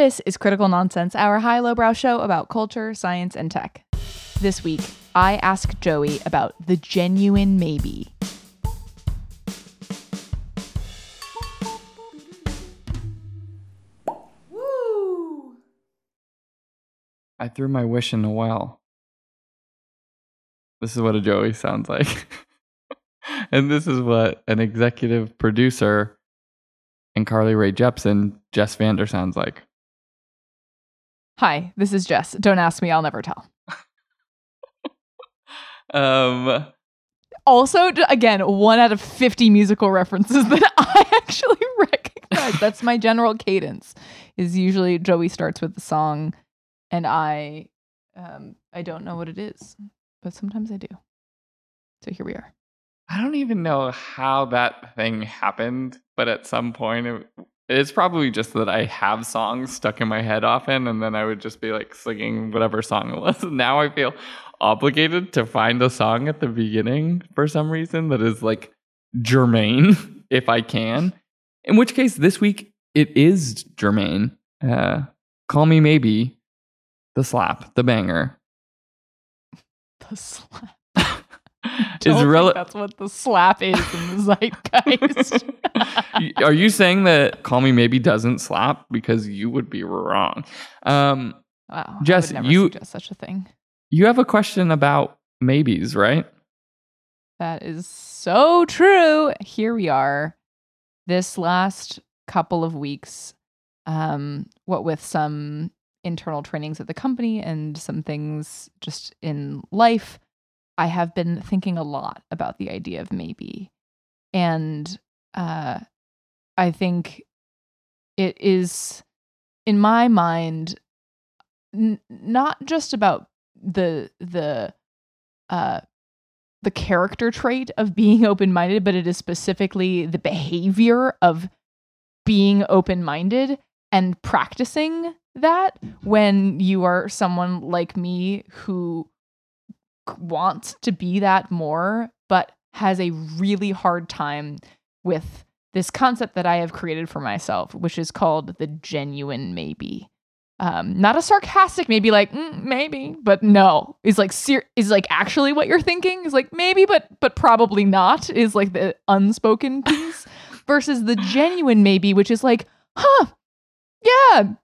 This is Critical Nonsense, our high lowbrow show about culture, science, and tech. This week, I ask Joey about the genuine maybe. I threw my wish in a well. This is what a Joey sounds like. and this is what an executive producer and Carly Rae Jepsen, Jess Vander sounds like. Hi, this is Jess. Don't ask me, I'll never tell. um Also, again, one out of 50 musical references that I actually recognize. That's my general cadence. Is usually Joey starts with the song and I um I don't know what it is, but sometimes I do. So here we are. I don't even know how that thing happened, but at some point it, it's probably just that I have songs stuck in my head often, and then I would just be like singing whatever song it was. Now I feel obligated to find a song at the beginning for some reason that is like germane, if I can. In which case, this week it is germane. Uh, Call Me Maybe, the slap, the banger. The slap. is Don't rel- think that's what the slap is in the zeitgeist. Are you saying that Call Me Maybe doesn't slap? Because you would be wrong. Um, wow. Jess, I would never you- suggest such a thing. you have a question about maybes, right? That is so true. Here we are. This last couple of weeks, um, what with some internal trainings at the company and some things just in life, I have been thinking a lot about the idea of maybe. And uh, I think it is, in my mind, n- not just about the the uh the character trait of being open minded, but it is specifically the behavior of being open minded and practicing that when you are someone like me who wants to be that more, but has a really hard time with this concept that I have created for myself, which is called the genuine maybe. Um not a sarcastic maybe like "Mm, maybe but no. Is like ser- is like actually what you're thinking? Is like maybe but but probably not is like the unspoken piece versus the genuine maybe which is like huh yeah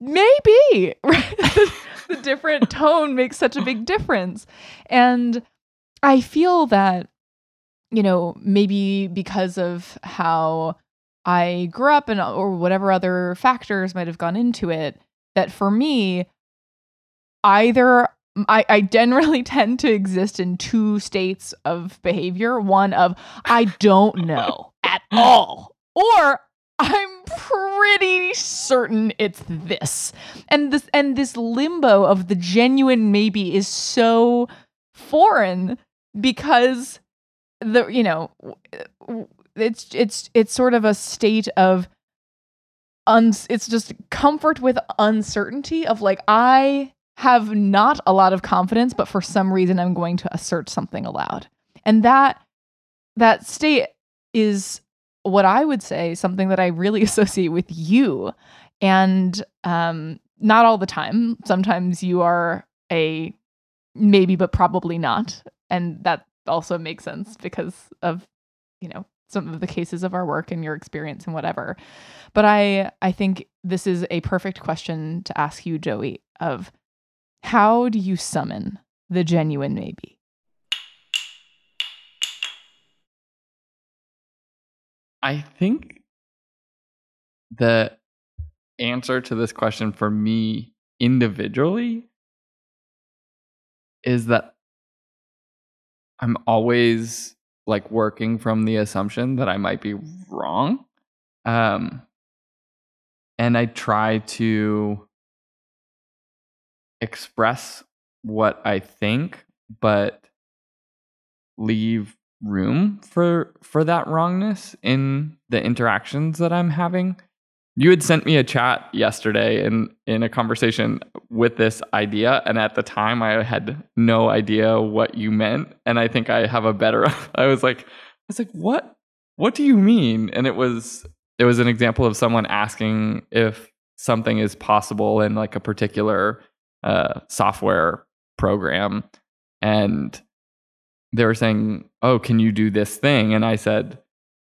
maybe. right the, different tone makes such a big difference. And i feel that you know maybe because of how I grew up and or whatever other factors might have gone into it that for me either I, I generally tend to exist in two states of behavior. One of i don't know at all or i'm pretty certain it's this and this and this limbo of the genuine maybe is so foreign because the you know it's it's it's sort of a state of uns it's just comfort with uncertainty of like I have not a lot of confidence but for some reason I'm going to assert something aloud. And that that state is what I would say something that I really associate with you and um not all the time. Sometimes you are a maybe but probably not and that also makes sense because of you know some of the cases of our work and your experience and whatever. But I I think this is a perfect question to ask you, Joey, of how do you summon the genuine maybe? I think the answer to this question for me individually is that I'm always like working from the assumption that I might be wrong. Um, and I try to express what I think, but leave room for for that wrongness in the interactions that I'm having. You had sent me a chat yesterday in in a conversation with this idea and at the time I had no idea what you meant and I think I have a better I was like I was like what what do you mean? And it was it was an example of someone asking if something is possible in like a particular uh, software program and they were saying oh can you do this thing and i said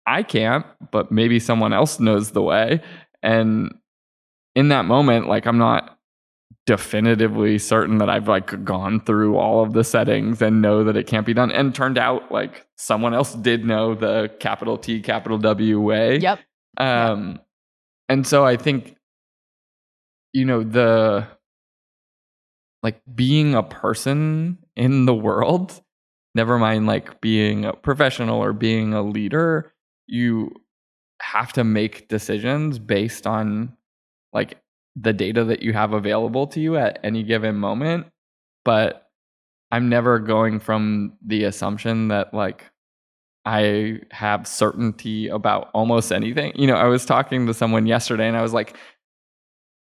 i can't but maybe someone else knows the way and in that moment like i'm not definitively certain that I've like gone through all of the settings and know that it can't be done. And turned out like someone else did know the capital T, capital W way. Yep. Um, yep. and so I think, you know, the like being a person in the world, never mind like being a professional or being a leader, you have to make decisions based on like the data that you have available to you at any given moment. But I'm never going from the assumption that like I have certainty about almost anything. You know, I was talking to someone yesterday and I was like,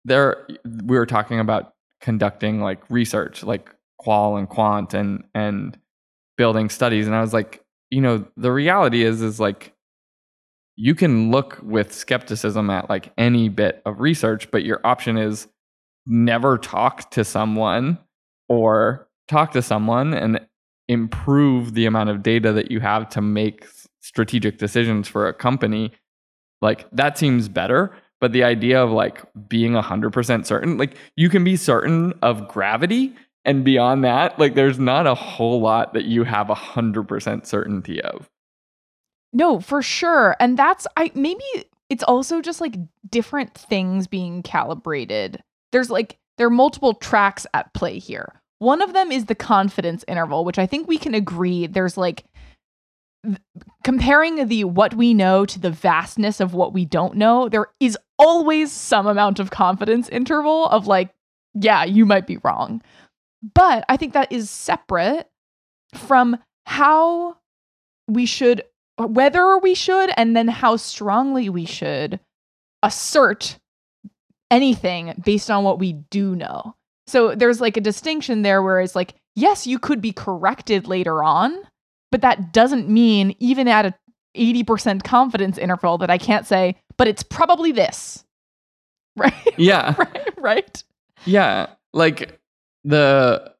there we were talking about conducting like research, like qual and quant and and building studies. And I was like, you know, the reality is is like you can look with skepticism at like any bit of research, but your option is never talk to someone or talk to someone and improve the amount of data that you have to make strategic decisions for a company. Like that seems better. But the idea of like being 100% certain, like you can be certain of gravity. And beyond that, like there's not a whole lot that you have a 100% certainty of. No, for sure. And that's I maybe it's also just like different things being calibrated. There's like there are multiple tracks at play here. One of them is the confidence interval, which I think we can agree there's like th- comparing the what we know to the vastness of what we don't know, there is always some amount of confidence interval of like, yeah, you might be wrong. But I think that is separate from how we should whether we should and then how strongly we should assert anything based on what we do know. So there's like a distinction there where it's like, yes, you could be corrected later on, but that doesn't mean even at a 80% confidence interval that I can't say, but it's probably this. Right? Yeah. right, right? Yeah. Like the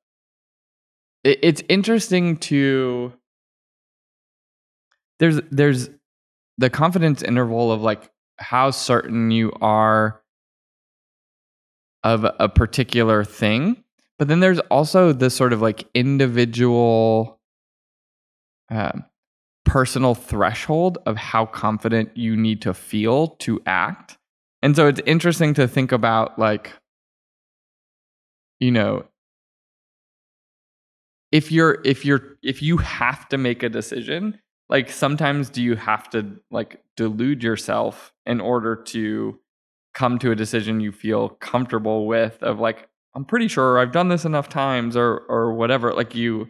it's interesting to there's there's the confidence interval of like how certain you are of a particular thing but then there's also this sort of like individual um, personal threshold of how confident you need to feel to act and so it's interesting to think about like you know if you're if you're if you have to make a decision like sometimes do you have to like delude yourself in order to come to a decision you feel comfortable with of like i'm pretty sure i've done this enough times or or whatever like you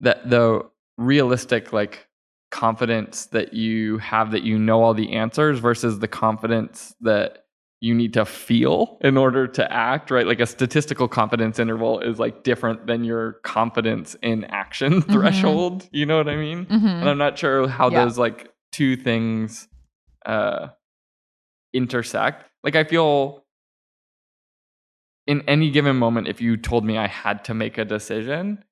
that the realistic like confidence that you have that you know all the answers versus the confidence that you need to feel in order to act, right? Like a statistical confidence interval is like different than your confidence in action mm-hmm. threshold. You know what I mean? Mm-hmm. And I'm not sure how yeah. those like two things uh intersect. Like I feel in any given moment if you told me I had to make a decision,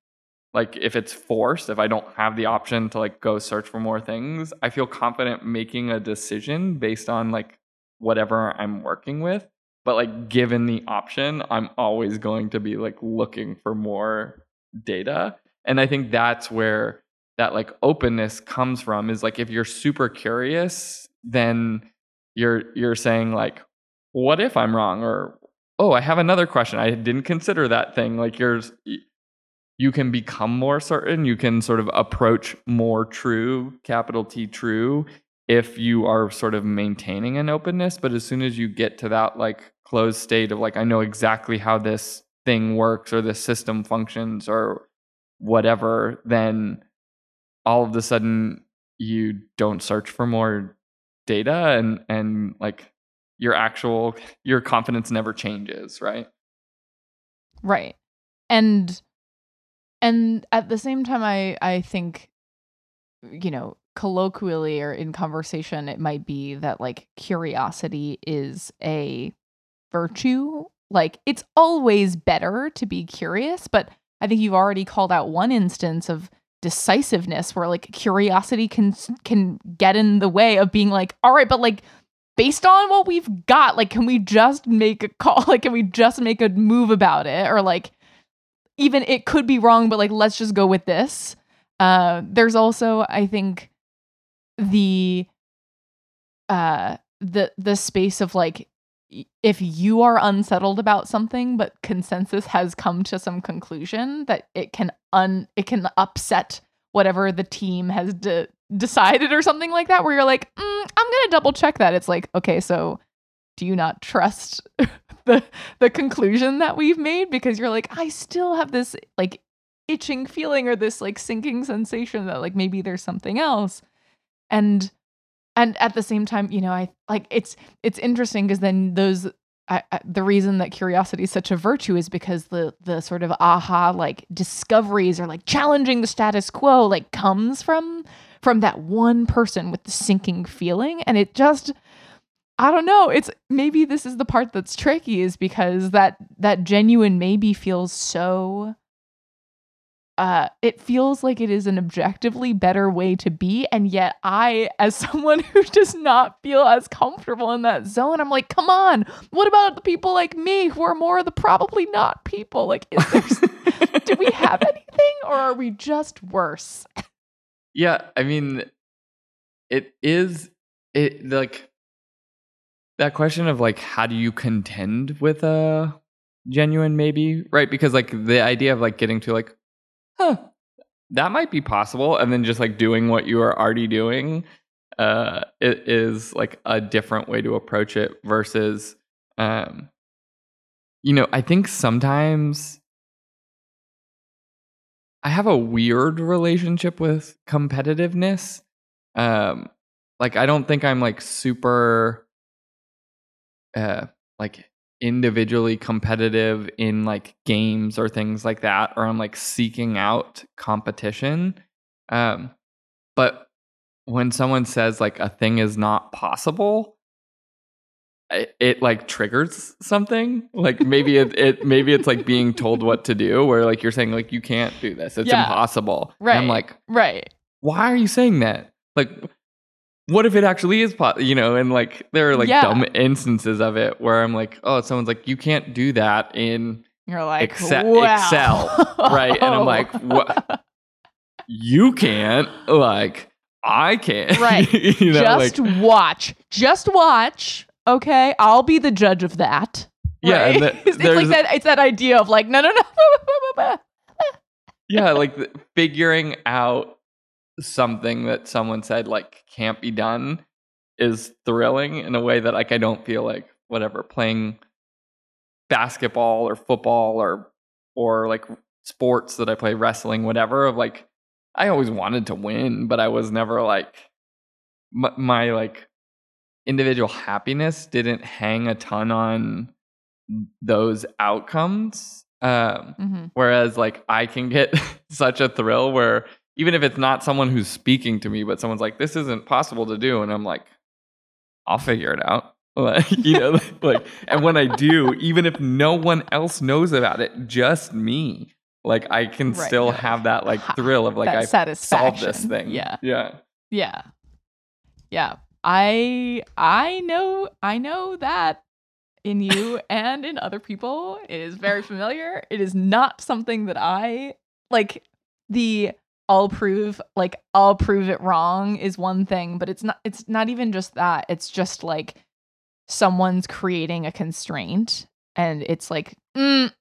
like if it's forced, if I don't have the option to like go search for more things, I feel confident making a decision based on like whatever I'm working with. But like given the option, I'm always going to be like looking for more data. And I think that's where that like openness comes from is like if you're super curious, then you're you're saying like, what if I'm wrong? Or oh, I have another question. I didn't consider that thing. Like yours you can become more certain. You can sort of approach more true, capital T true, if you are sort of maintaining an openness but as soon as you get to that like closed state of like i know exactly how this thing works or this system functions or whatever then all of a sudden you don't search for more data and and like your actual your confidence never changes right? Right. And and at the same time i i think you know colloquially or in conversation, it might be that like curiosity is a virtue. Like it's always better to be curious, but I think you've already called out one instance of decisiveness where like curiosity can can get in the way of being like, all right, but like based on what we've got, like can we just make a call? Like can we just make a move about it? Or like even it could be wrong, but like let's just go with this. Uh there's also, I think, the uh the the space of like if you are unsettled about something but consensus has come to some conclusion that it can un it can upset whatever the team has de- decided or something like that where you're like mm, i'm gonna double check that. It's like okay so do you not trust the the conclusion that we've made? Because you're like i still have this like itching feeling or this like sinking sensation that like maybe there's something else and and at the same time you know i like it's it's interesting because then those I, I, the reason that curiosity is such a virtue is because the the sort of aha like discoveries or like challenging the status quo like comes from from that one person with the sinking feeling. And it just I don't know it's maybe this is the part that's tricky is because that that genuine maybe feels so uh, it feels like it is an objectively better way to be. And yet, I, as someone who does not feel as comfortable in that zone, I'm like, come on, what about the people like me who are more of the probably not people? Like, is there, do we have anything or are we just worse? Yeah, I mean, it is, it like, that question of like, how do you contend with a genuine maybe, right? Because like the idea of like getting to like, huh, that might be possible. And then just like doing what you are already doing uh, it is like a different way to approach it versus, um, you know, I think sometimes I have a weird relationship with competitiveness. Um, like I don't think I'm like super, uh, like individually competitive in like games or things like that or I'm like seeking out competition um but when someone says like a thing is not possible it, it like triggers something like maybe it, it maybe it's like being told what to do where like you're saying like you can't do this it's Yeah. impossible Right. And i'm like Right. why are you saying that like what if it actually is po- you know and like there are like Yeah. dumb instances of it where i'm like oh someone's like you can't do that in You're like, Excel- wow. Excel, right? And I'm like, what? you can't like i can't Right. you know just like watch. Just watch. Okay, I'll be the judge of that. yeah and right? the- it's, it's like that. It's that idea of like, no, no, no. yeah like the- figuring out something that someone said like can't be done is thrilling in a way that like i don't feel like whatever playing basketball or football or or like sports that i play wrestling whatever of like i always wanted to win but i was never like my, my like individual happiness didn't hang a ton on those outcomes um Mhm. Whereas like I can get such a thrill where even if it's not someone who's speaking to me, but someone's like, this isn't possible to do. And I'm like, I'll figure it out. Like, you know, like, and when I do, even if no one else knows about it, just me, like I can Right, still have that like thrill of like that I satisfaction. solved this thing. Yeah. Yeah. Yeah. Yeah. I I know I know that in you and in other people. It is very familiar. It is not something that I like the I'll prove like I'll prove it wrong is one thing, but it's not it's not even just that. It's just like someone's creating a constraint and it's like mm,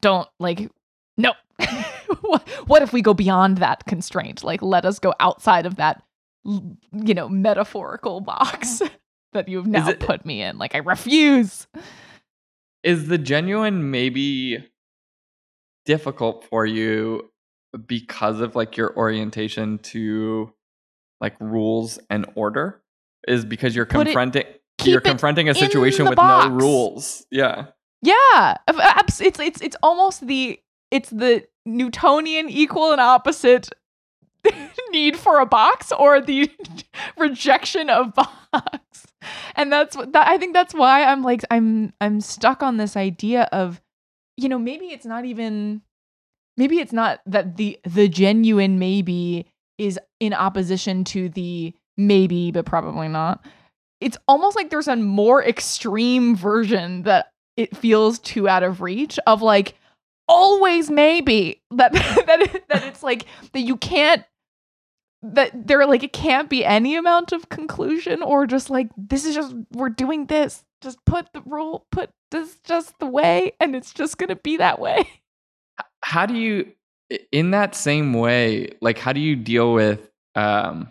don't like no. what, what if we go beyond that constraint? Like let us go outside of that you know, metaphorical box that you've now it- put me in. Like I refuse. Is the genuine maybe difficult for you because of like your orientation to like rules and order? Is because you're Put confronting keep you're confronting a situation with box. no rules. Yeah. Yeah, it's it's it's almost the it's the Newtonian equal and opposite need for a box or the rejection of box. and that's what that, I think that's why I'm like I'm I'm stuck on this idea of you know maybe it's not even maybe it's not that the the genuine maybe is in opposition to the maybe but probably not. It's almost like there's a more extreme version that it feels too out of reach of like always maybe that that that it's like that you can't that there are like it can't be any amount of conclusion or just like this is just we're doing this. Just put the rule put this just the way and it's just gonna be that way how do you in that same way like how do you deal with um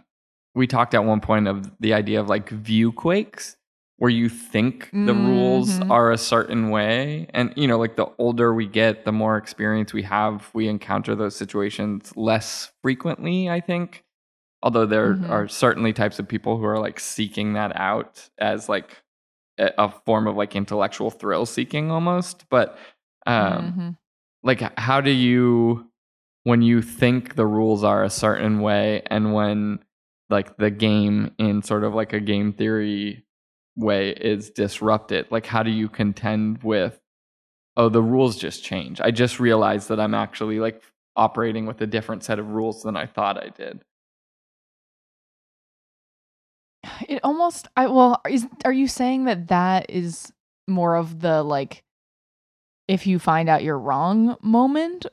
we talked at one point of the idea of like view quakes where you think the mm-hmm. rules are a certain way and you know like the older we get the more experience we have we encounter those situations less frequently i think although there mm-hmm. are certainly types of people who are like seeking that out as like a, a form of like intellectual thrill seeking almost but um mm-hmm. Like how do you when you think the rules are a certain way and when like the game in sort of like a game theory way is disrupted like how do you contend with oh the rules just change? I just realized that i'm actually like operating with a different set of rules than i thought i did. It almost I well is are you saying that that is more of the like if you find out you're wrong moment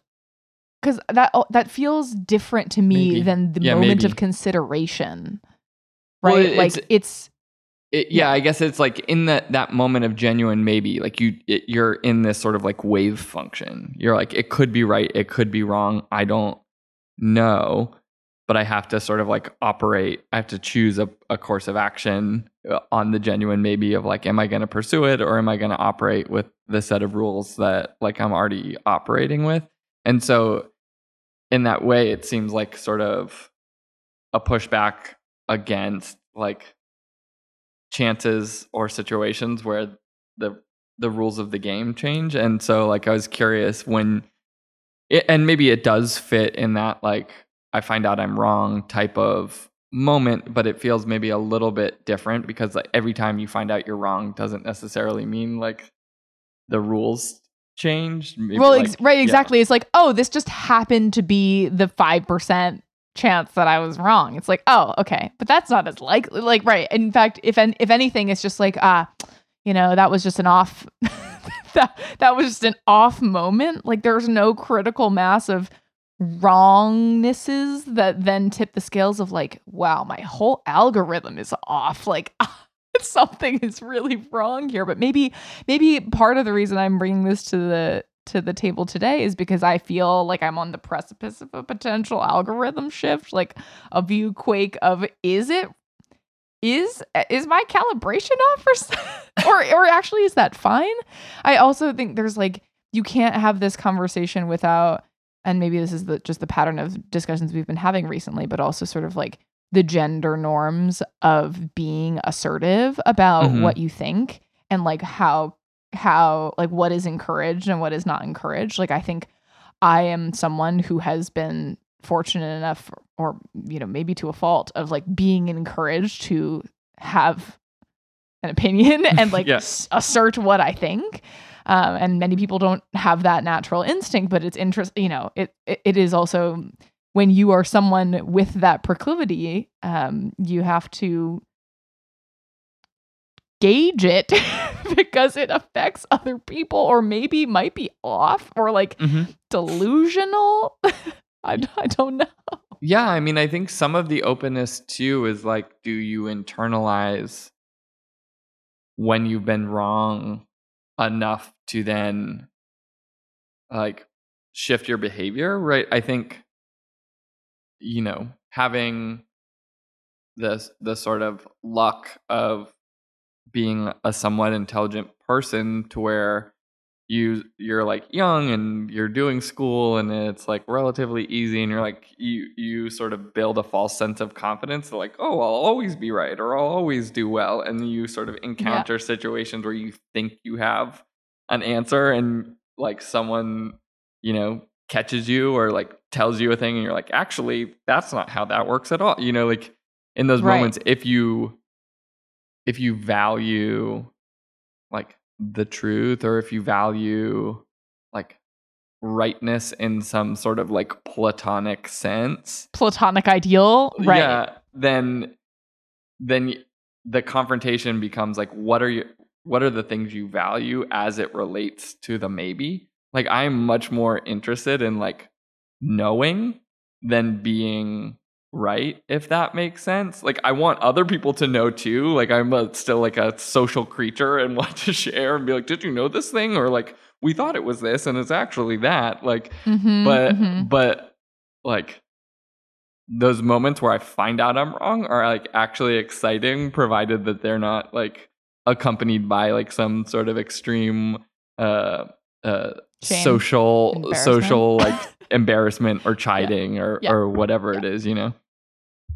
cuz that oh, that feels different to me maybe. than the yeah, moment maybe. of consideration. Right? Well, it, like it's, it's it, yeah, yeah, I guess it's like in that that moment of genuine maybe, like you it, you're in this sort of like wave function. You're like it could be right, it could be wrong. I don't know but I have to sort of like operate. I have to choose a, a course of action uh, on the genuine maybe of like, am I going to pursue it or am I going to operate with the set of rules that like I'm already operating with? And so, in that way, it seems like sort of a pushback against like chances or situations where the the rules of the game change. And so, like, I was curious when, it, and maybe it does fit in that like I find out I'm wrong type of moment, but it feels maybe a little bit different because like every time you find out you're wrong doesn't necessarily mean like the rules changed. Maybe well, like, ex- right, exactly. Yeah. It's like, oh, this just happened to be the five percent chance that I was wrong. It's like, oh, okay, but that's not as likely. Like, right. In fact, if en- if anything, it's just like, ah, uh, you know, that was just an off. that that was just an off moment. Like, there's no critical mass of wrongnesses that then tip the scales of like, wow, my whole algorithm is off. Like something is really wrong here. But maybe maybe part of the reason I'm bringing this to the to the table today is because I feel like I'm on the precipice of a potential algorithm shift, like a view quake of is it is is my calibration off or or or actually is that fine? I also think there's like you can't have this conversation without and maybe this is the just the pattern of discussions we've been having recently, but also sort of like the gender norms of being assertive about mm-hmm. what you think and like how how like what is encouraged and what is not encouraged. Like I think I am someone who has been fortunate enough or you know maybe to a fault of like being encouraged to have an opinion and like s- assert what I think. Um, and many people don't have that natural instinct, but it's interest. You know, it, it, it is also when you are someone with that proclivity, um, you have to gauge it because it affects other people, or maybe might be off or like mm-hmm. delusional. I, I don't know. Yeah, I mean, I think some of the openness too is like, do you internalize when you've been wrong enough to then like shift your behavior, right? I think you know, having this the sort of luck of being a somewhat intelligent person to where you you're like young and you're doing school and it's like relatively easy and you're like you you sort of build a false sense of confidence like oh I'll always be right or I'll always do well and you sort of encounter yeah. situations where you think you have an answer and like someone you know catches you or like tells you a thing and you're like actually that's not how that works at all you know like in those right. moments if you if you value like the truth or if you value like rightness in some sort of like platonic sense. Platonic ideal, right? yeah then then the confrontation becomes like what are you what are the things you value as it relates to the maybe? Like i'm much more interested in like knowing than being right if that makes sense like i want other people to know too like i'm a, still like a social creature and want to share and be like did you know this thing or like we thought it was this and it's actually that like Mhm, but mhm. but like those moments where I find out I'm wrong are like actually exciting, provided that they're not like accompanied by like some sort of extreme uh uh Shame. social social like embarrassment or chiding or Yeah. or whatever Yeah. it is, you know.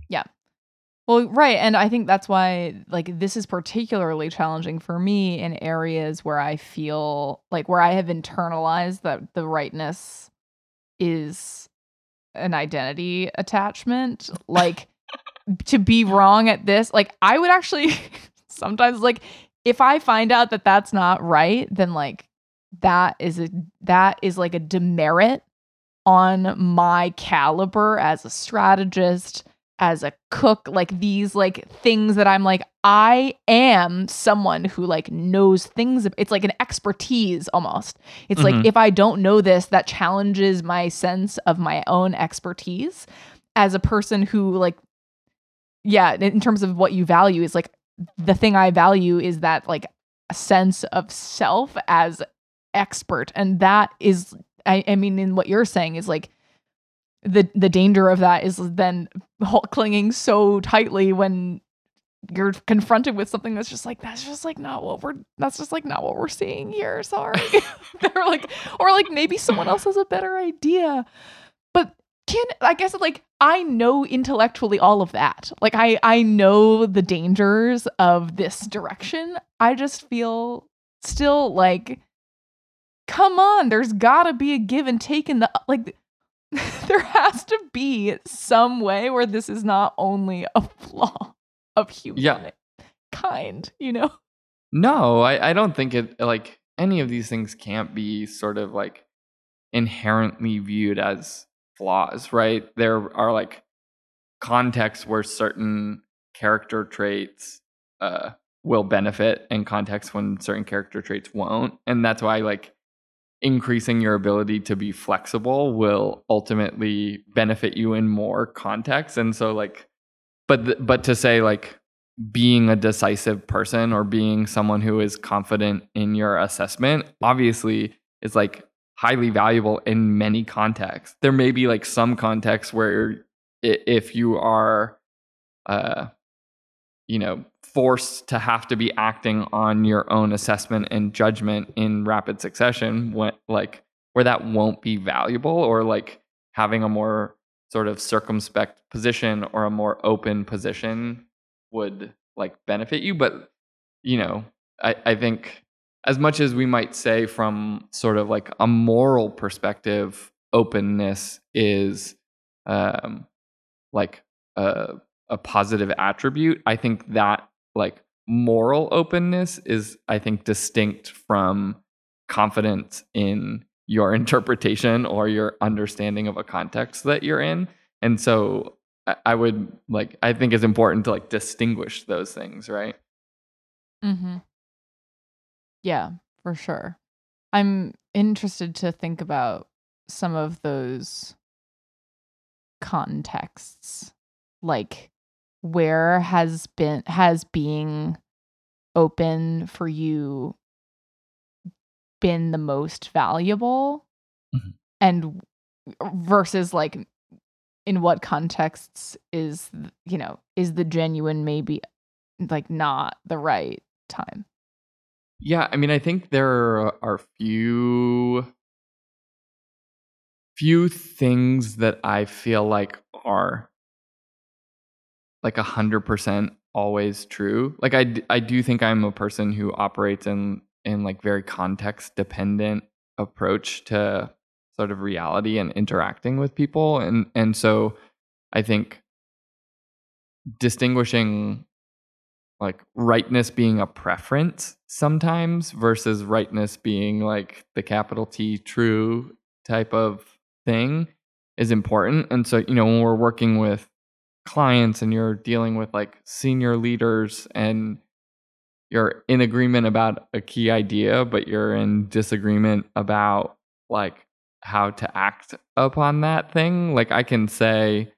Yeah. Well, right. And I think that's why, like, this is particularly challenging for me in areas where I feel like where I have internalized that the rightness is an identity attachment. Like, to be wrong at this, like, I would actually sometimes, like, if I find out that that's not right, then, like, that is a, that is like a demerit on my caliber as a strategist as a cook like these like things that i'm like i am someone who like knows things it's like an expertise almost it's like Mhm. if i don't know this that challenges my sense of my own expertise as a person who like yeah in terms of what you value is like the thing i value is that like a sense of self as expert and that is i, I mean in what you're saying is like the the danger of that is then clinging so tightly when you're confronted with something that's just like that's just like not what we're that's just like not what we're seeing here sorry. They're like or like maybe someone else has a better idea. But can i guess like i know intellectually all of that. Like i i know the dangers of this direction. I just feel still like come on there's gotta be a give and take in the like there has to be some way where this is not only a flaw of human kind, you know? No, I, I don't think it like any of these things can't be sort of like inherently viewed as flaws, right? There are like contexts where certain character traits uh, will benefit and contexts when certain character traits won't. And that's why like increasing your ability to be flexible will ultimately benefit you in more contexts. And so like but th- but to say like being a decisive person or being someone who is confident in your assessment obviously is like highly valuable in many contexts. There may be like some contexts where if you are uh you know forced to have to be acting on your own assessment and judgment in rapid succession when like where that won't be valuable or like having a more sort of circumspect position or a more open position would like benefit you. But you know i i think as much as we might say from sort of like a moral perspective openness is um like a a positive attribute i think that like moral openness is i think distinct from confidence in your interpretation or your understanding of a context that you're in and so I- would like i think it's important to like distinguish those things right Mm-hmm. Yeah, for sure. I'm interested to think about some of those contexts. Like where has been has being open for you been the most valuable Mhm. and versus like in what contexts is you know is the genuine maybe like not the right time Yeah, I mean, I think there are few few things that I feel like are like a hundred percent always true. Like I, I do think I'm a person who operates in in like very context dependent approach to sort of reality and interacting with people, and and so I think distinguishing like rightness being a preference sometimes versus rightness being like the capital T true type of thing is important. And so, you know, when we're working with clients and you're dealing with like senior leaders and you're in agreement about a key idea, but you're in disagreement about like how to act upon that thing. Like I can say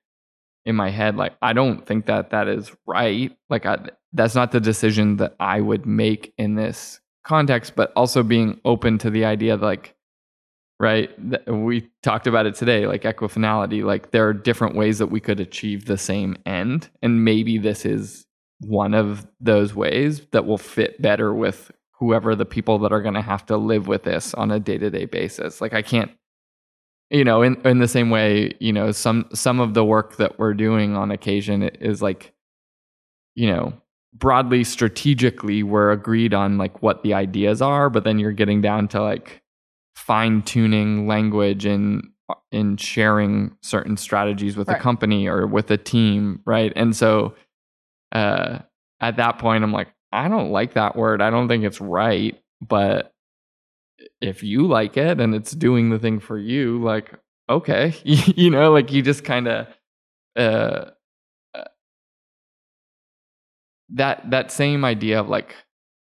in my head, like, I don't think that that is right. Like, I, that's not the decision that I would make in this context, but also being open to the idea like, right, we talked about it today, like equifinality, like, there are different ways that we could achieve the same end. And maybe this is one of those ways that will fit better with whoever the people that are going to have to live with this on a day to day basis. Like, I can't you know in in the same way you know some some of the work that we're doing on occasion is like you know broadly strategically we're agreed on like what the ideas are but then you're getting down to like fine tuning language and in sharing certain strategies with right. a company or with a team right? And so uh at that point i'm like i don't like that word. I don't think it's right but if you like it and it's doing the thing for you, like, okay, you know, like you just kind of, uh, uh, that, that same idea of like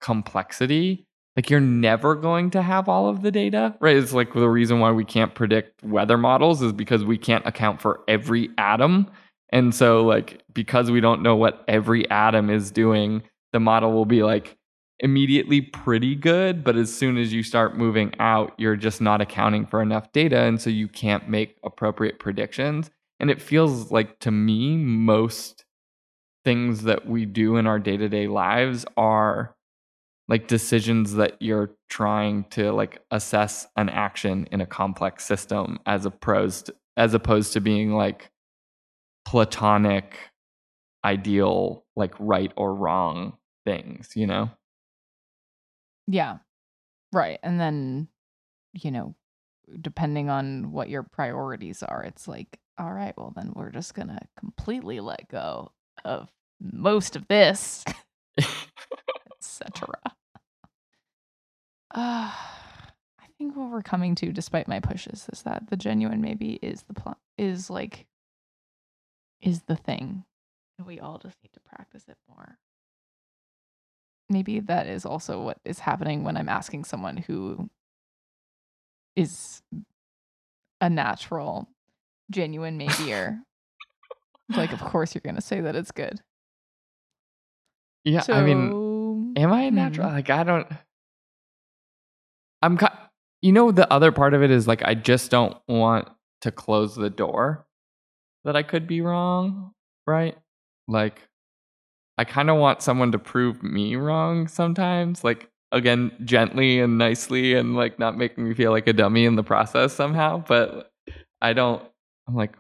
complexity, like you're never going to have all of the data, right? It's like the reason why we can't predict weather models is because we can't account for every atom. And so, like, because we don't know what every atom is doing, the model will be like, immediately pretty good, but as soon as you start moving out, you're just not accounting for enough data. And so you can't make appropriate predictions. And it feels like to me, most things that we do in our day to day lives are like decisions that you're trying to like assess an action in a complex system as opposed as opposed to being like platonic ideal like right or wrong things you know yeah. Right. And then, you know, depending on what your priorities are, it's like, all right, well, then we're just going to completely let go of most of this, etc. Uh, I think what we're coming to, despite my pushes, is that the genuine maybe is the plot is like is the thing, and we all just need to practice it more maybe that is also what is happening when I'm asking someone who is a natural, genuine maybeier. like, of course, you're going to say that it's good. Yeah, so, I mean, am I a natural? Hmm. Like, I don't. I'm. You know, the other part of it is like I just don't want to close the door that I could be wrong, right? Like, I kind of want someone to prove me wrong sometimes, like again, gently and nicely and like not making me feel like a dummy in the process somehow. But I don't, I'm like,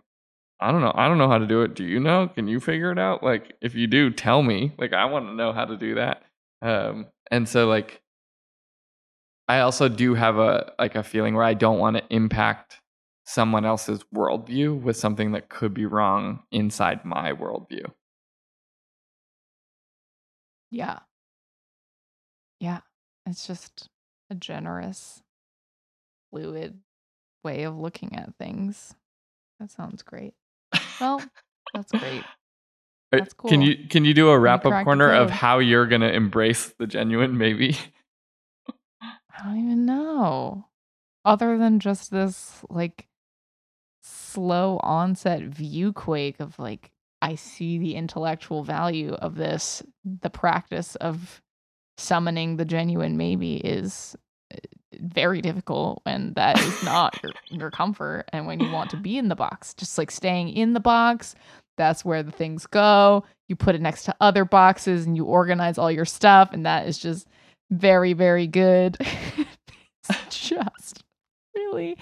I don't know. I don't know how to do it. Do you know? Can you figure it out? Like, if you do, tell me. Like, I want to know how to do that. Um, and so like, I also do have a like a feeling where I don't want to impact someone else's worldview with something that could be wrong inside my worldview. Yeah. Yeah. It's just a generous, fluid way of looking at things. That sounds great. Well, that's great. That's cool. Can you can you do a wrap up corner of how you're gonna embrace the genuine maybe? I don't even know. Other than just this like slow onset view quake of like I see the intellectual value of this. The practice of summoning the genuine maybe is uh, very difficult when that is not your, your comfort and when you want to be in the box. Just like staying in the box, that's where the things go. You put it next to other boxes and you organize all your stuff, and that is just very, very good. it's just really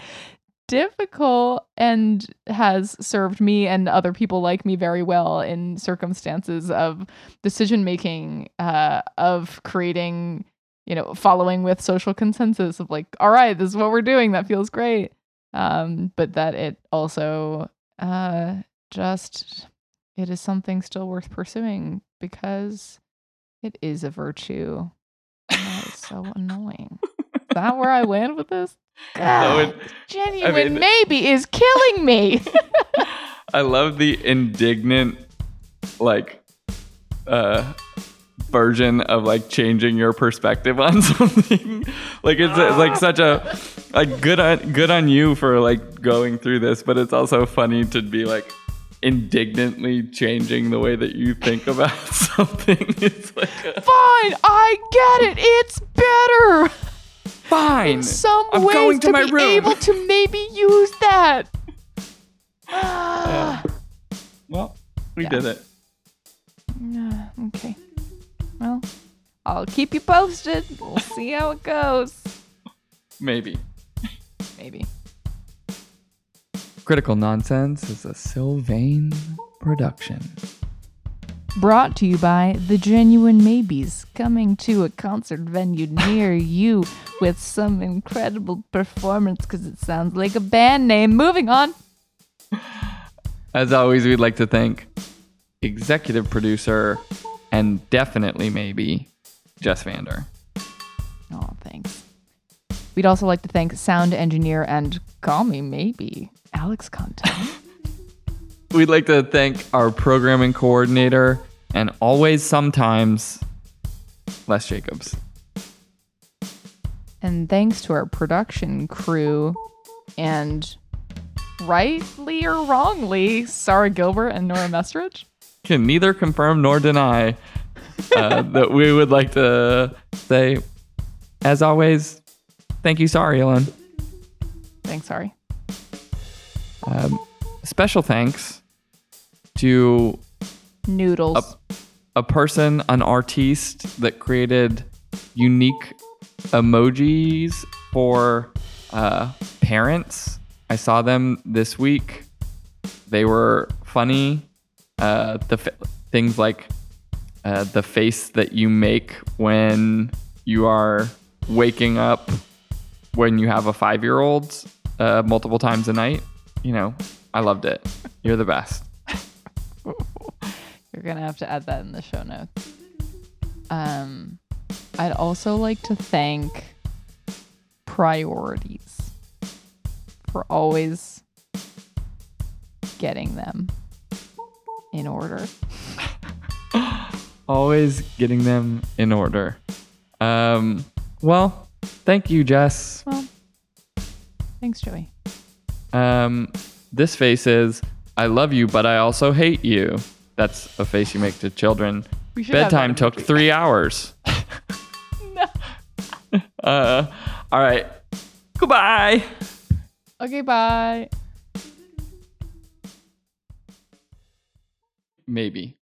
difficult and has served me and other people like me very well in circumstances of decision making uh, of creating you know following with social consensus of like all right this is what we're doing that feels great um, but that it also uh, just it is something still worth pursuing because It is a virtue. So annoying. Is that where I land with this? No, God, it- genuine mean- maybe is killing me. I love the indignant, like, uh, version of like changing your perspective on something. like it's uh, like such a like good on good on you for like going through this, but it's also funny to be like indignantly changing the way that you think about something. It's like a, Fine, I get it. It's better. fine. In some I'm ways going to to my be room. able to maybe use that. Ah. well, we Yeah. did it. Ah, okay. Well, I'll keep you posted. We'll see how it goes. Maybe. Maybe. Critical Nonsense is a Sylvain production. Brought to you by The Genuine Maybes, coming to a concert venue near you with some incredible performance because it sounds like a band name. Moving on. As always, we'd like to thank executive producer and definitely maybe Jess Vander. Oh, thanks. We'd also like to thank sound engineer and call me maybe Alex Conte. We'd like to thank our programming coordinator and always sometimes Les Jacobs. and thanks to our production crew and rightly or wrongly, Sarah Gilbert and Nora Mestridge. Can neither confirm nor deny uh, that we would like to say, as always, thank you, sorry, Ellen. Thanks, sorry. Um, special thanks to Noodles. Up. a person, an artiste that created unique emojis for uh, parents. I saw them this week. They were funny. Uh, the fa- things like uh, the face that you make when you are waking up when you have a five year old uh, multiple times a night. You know, I loved it. You're the best. You're gonna have to add that in the show notes. Um, I'd also like to thank priorities for always getting them in order. always getting them in order. Um, well, thank you, Jess. Well, thanks, Joey. Um, this face is I love you, but I also hate you. That's a face you make to children. We should have that Bedtime took three hours. No. Uh, all right. Goodbye. Okay, bye. Maybe.